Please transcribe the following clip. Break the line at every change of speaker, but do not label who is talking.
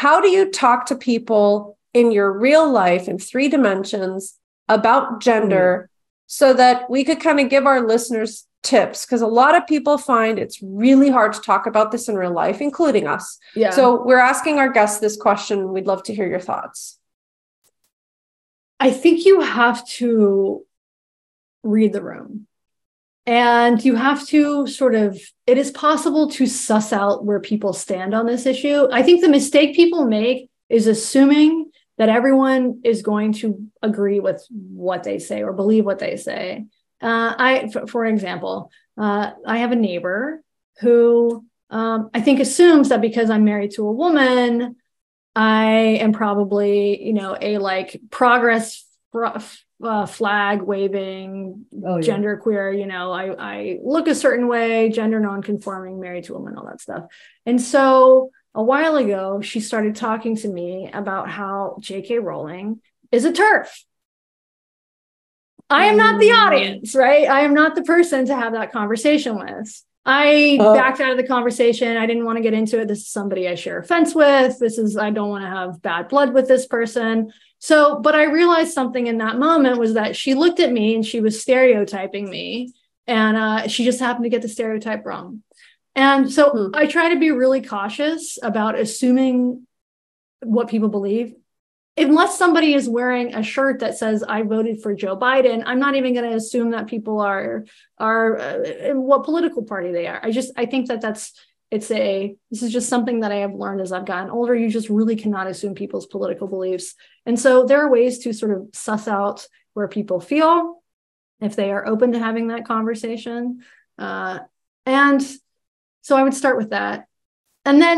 how do you talk to people in your real life in three dimensions about gender mm. so that we could kind of give our listeners tips? Because a lot of people find it's really hard to talk about this in real life including us. Yeah. So we're asking our guests this question. We'd love to hear your thoughts.
I think you have to read the room and you have to sort of it is possible to suss out where people stand on this issue. I think the mistake people make is assuming that everyone is going to agree with what they say or believe what they say. Uh, I, for, for example, uh, I have a neighbor who um, I think assumes that because I'm married to a woman, I am probably, you know, a like progress uh, flag waving, oh, yeah. gender queer. You know, I I look a certain way, gender non-conforming, married to a woman, all that stuff. And so a while ago, she started talking to me about how J.K. Rowling is a TERF. I am not the mm. audience, right? I am not the person to have that conversation with. I uh, backed out of the conversation. I didn't want to get into it. This is somebody I share a fence with. This is, I don't want to have bad blood with this person. So, but I realized something in that moment was that she looked at me and she was stereotyping me. And uh, she just happened to get the stereotype wrong. And so hmm. I try to be really cautious about assuming what people believe unless somebody is wearing a shirt that says I voted for Joe Biden, I'm not even going to assume that people are are uh, what political party they are. I just I think that that's it's a this is just something that I have learned as I've gotten older. You just really cannot assume people's political beliefs, and so there are ways to sort of suss out where people feel if they are open to having that conversation, uh, and so I would start with that, and then